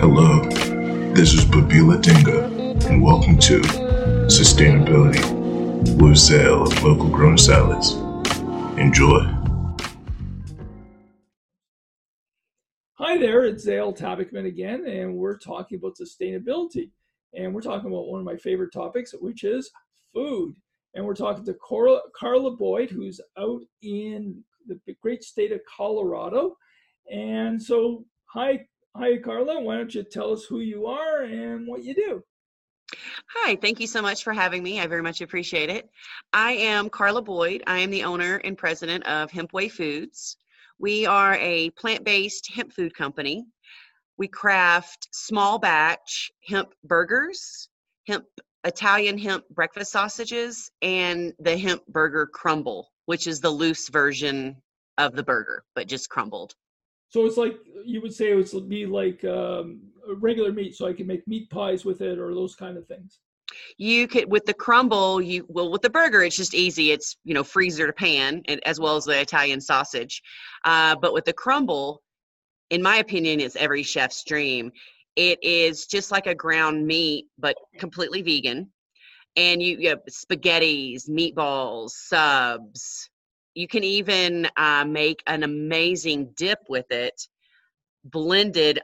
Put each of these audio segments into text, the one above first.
Hello, this is Babila Dinga, and welcome to Sustainability Blue Sale of Local Grown Salads. Enjoy. Hi there, it's Zale Tabakman again, and we're talking about sustainability. And we're talking about one of my favorite topics, which is food. And we're talking to Cora, Carla Boyd, who's out in the great state of Colorado. And so, hi, hi, Carla. Why don't you tell us who you are and what you do? Hi, thank you so much for having me. I very much appreciate it. I am Carla Boyd. I am the owner and president of Hempway Foods. We are a plant based hemp food company. We craft small batch hemp burgers, hemp Italian hemp breakfast sausages, and the hemp burger crumble, which is the loose version of the burger, but just crumbled. So it's like you would say it would be like um, regular meat, so I can make meat pies with it or those kind of things. You could with the crumble, you well with the burger, it's just easy. It's you know freezer to pan, and, as well as the Italian sausage. Uh, but with the crumble, in my opinion, it's every chef's dream. It is just like a ground meat, but completely vegan. And you, you have spaghettis, meatballs, subs, you can even uh, make an amazing dip with it, blended,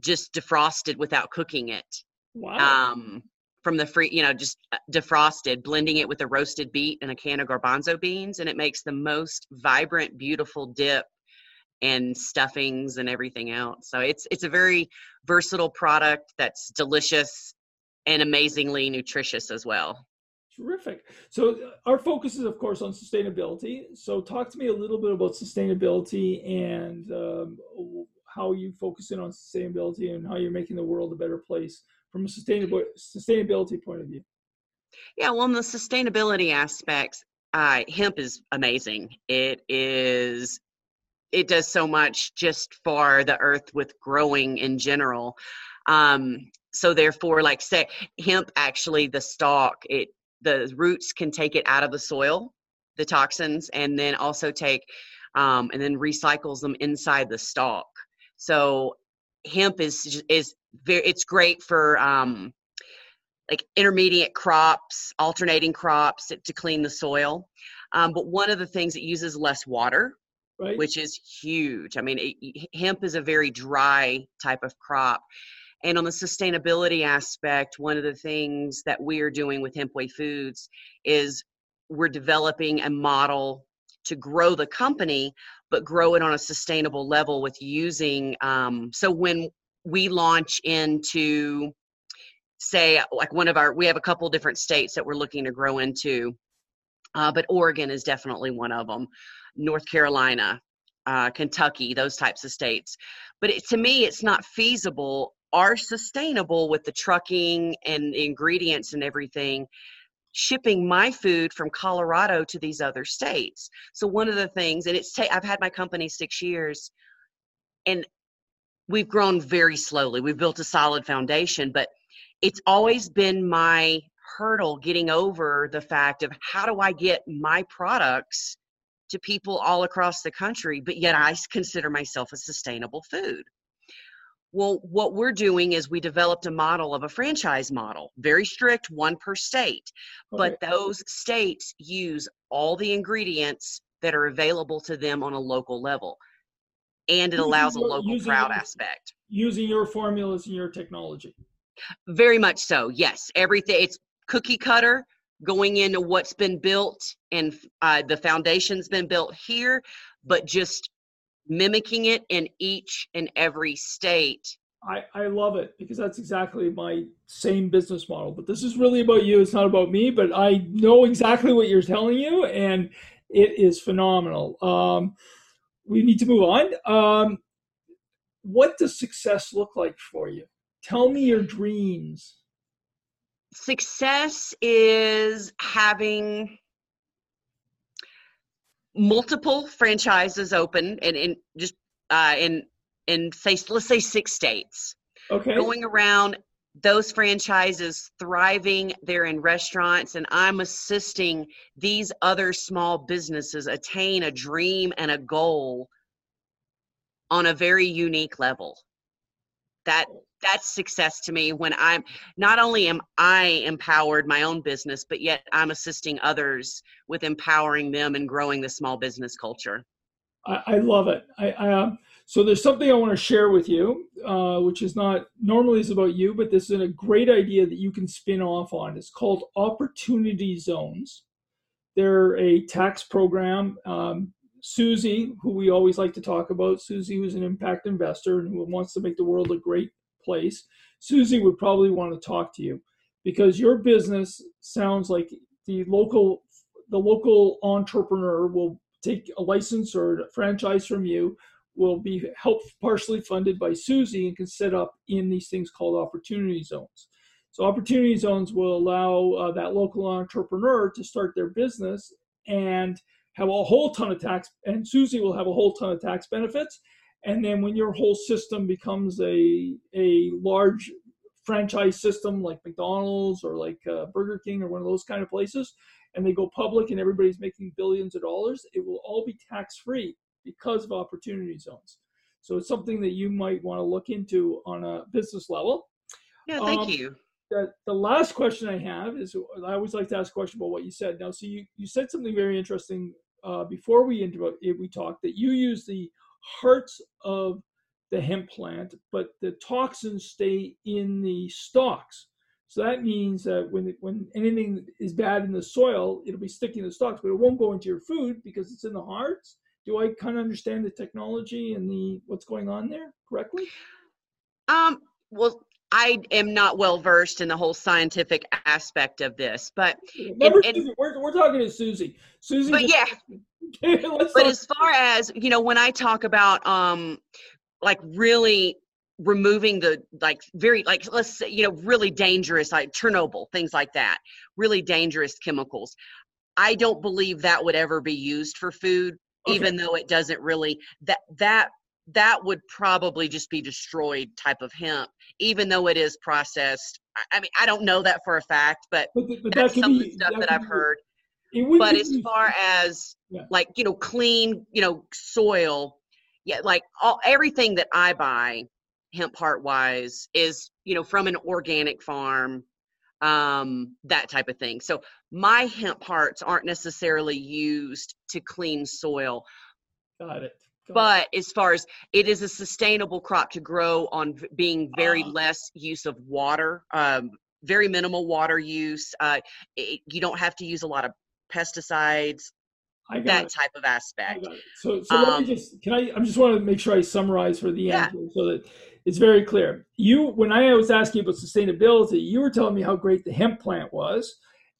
just defrosted without cooking it. Wow. Um, from the free, you know, just uh, defrosted, blending it with a roasted beet and a can of garbanzo beans, and it makes the most vibrant, beautiful dip and stuffings and everything else. So it's it's a very versatile product that's delicious and amazingly nutritious as well. Terrific. So uh, our focus is, of course, on sustainability. So talk to me a little bit about sustainability and um, how you focus in on sustainability and how you're making the world a better place from a sustainable sustainability point of view. Yeah, well, the sustainability aspects, uh, hemp is amazing. It is. It does so much just for the earth with growing in general. Um, so therefore, like say hemp, actually the stalk, it the roots can take it out of the soil, the toxins, and then also take um, and then recycles them inside the stalk. So hemp is is very it's great for um, like intermediate crops, alternating crops to, clean the soil. Um, but one of the things it uses less water, right. which is huge. I mean, it, hemp is a very dry type of crop, and on the sustainability aspect, one of the things that we are doing with Hempway Foods is we're developing a model to grow the company, but grow it on a sustainable level with using. Um, so when we launch into, say, like one of our, we have a couple different states that we're looking to grow into, uh, but Oregon is definitely one of them. North Carolina, uh, Kentucky, those types of states. But it, to me, it's not feasible are sustainable with the trucking and the ingredients and everything shipping my food from Colorado to these other states. So one of the things, and it's ta- I've had my company six years, and we've grown very slowly. We've built a solid foundation, but it's always been my hurdle getting over the fact of how do I get my products to people all across the country, but yet I consider myself a sustainable food. Well, what we're doing is we developed a model of a franchise model, very strict, one per state. Okay. But those states use all the ingredients that are available to them on a local level. And it allows a local crowd aspect. Using your formulas and your technology. Very much so, yes. Everything, it's cookie cutter going into what's been built and uh, the foundation's been built here, but just mimicking it in each and every state. I, I love it because that's exactly my same business model. But this is really about you. It's not about me, but I know exactly what you're telling you, and it is phenomenal. Um, we need to move on. Um, what does success look like for you? Tell me your dreams. Success is having multiple franchises open and in just uh, in in say let's say six states. Okay. Going around those franchises thriving they're in restaurants and i'm assisting these other small businesses attain a dream and a goal on a very unique level that that's success to me when i'm not only am i empowered my own business but yet i'm assisting others with empowering them and growing the small business culture. I, I love it. I, I um, so there's something i want to share with you uh, which is not normally is about you but this is a great idea that you can spin off on. It's called opportunity zones. They're a tax program. Um, Susie, who we always like to talk about, Susie, who's an impact investor and who wants to make the world a great place, Susie would probably want to talk to you because your business sounds like the local the local entrepreneur will take a license or a franchise from you will be helped partially funded by Susie and can set up in these things called opportunity zones. So opportunity zones will allow uh, that local entrepreneur to start their business and have a whole ton of tax, and Susie will have a whole ton of tax benefits. And then when your whole system becomes a a large franchise system like McDonald's or like uh, Burger King or one of those kind of places, and they go public and everybody's making billions of dollars, it will all be tax free because of opportunity zones. So it's something that you might want to look into on a business level. Yeah, thank um, you. The, the last question I have is I always like to ask a question about what you said. Now, so you, you said something very interesting uh, before we into it, we talked that you use the hearts of the hemp plant, but the toxins stay in the stalks. So that means that when when anything is bad in the soil, it'll be sticking in the stalks, but it won't go into your food because it's in the hearts. Do I kind of understand the technology and the what's going on there correctly? Um. Well, I am not well versed in the whole scientific aspect of this, but Remember, and, and, we're, we're talking to Susie. Susie, but yeah. but talk. as far as you know, when I talk about um, like really removing the like very like let's say you know really dangerous like Chernobyl things like that, really dangerous chemicals. I don't believe that would ever be used for food, okay. even though it doesn't really that that that would probably just be destroyed type of hemp, even though it is processed. I mean, I don't know that for a fact, but, but, but that's that some be, of the stuff that, that I've heard. But as far as yeah. like you know, clean you know soil, yeah, like all everything that I buy, hemp part wise, is you know from an organic farm, um, that type of thing. So my hemp parts aren't necessarily used to clean soil. Got it but as far as it is a sustainable crop to grow on being very uh, less use of water um, very minimal water use uh, it, you don't have to use a lot of pesticides that it. type of aspect. so so um, let me um, just can i i just want to make sure i summarize for the yeah. end so that it's very clear. You when i was asking about sustainability you were telling me how great the hemp plant was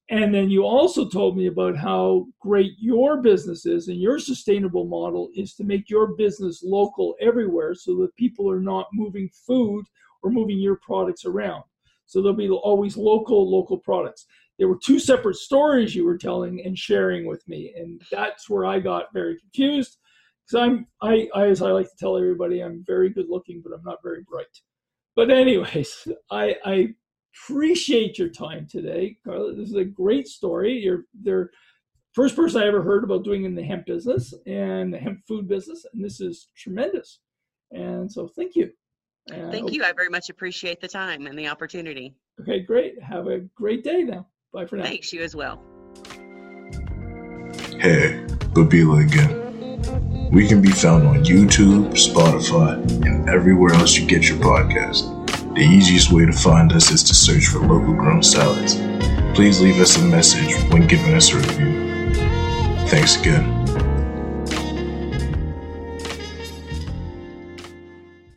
and then you also told me about how great your business is and your sustainable model is to make your business local everywhere so that people are not moving food or moving your products around. So there'll be always local, local products. There were two separate stories you were telling and sharing with me. And that's where I got very confused. Because I'm, I, I, as I like to tell everybody, I'm very good looking, but I'm not very bright. But anyways, I, I appreciate your time today, Carla. This is a great story. You're the first person I ever heard about doing in the hemp business and the hemp food business, and this is tremendous. And so, thank you. And thank I you. I very much appreciate the time and the opportunity. Okay, great. Have a great day now. Bye for now. Thanks you as well. Hey, Babila again. We can be found on YouTube, Spotify, and everywhere else you get your podcast. The easiest way to find us is to search for local grown salads. Please leave us a message when giving us a review. Thanks again.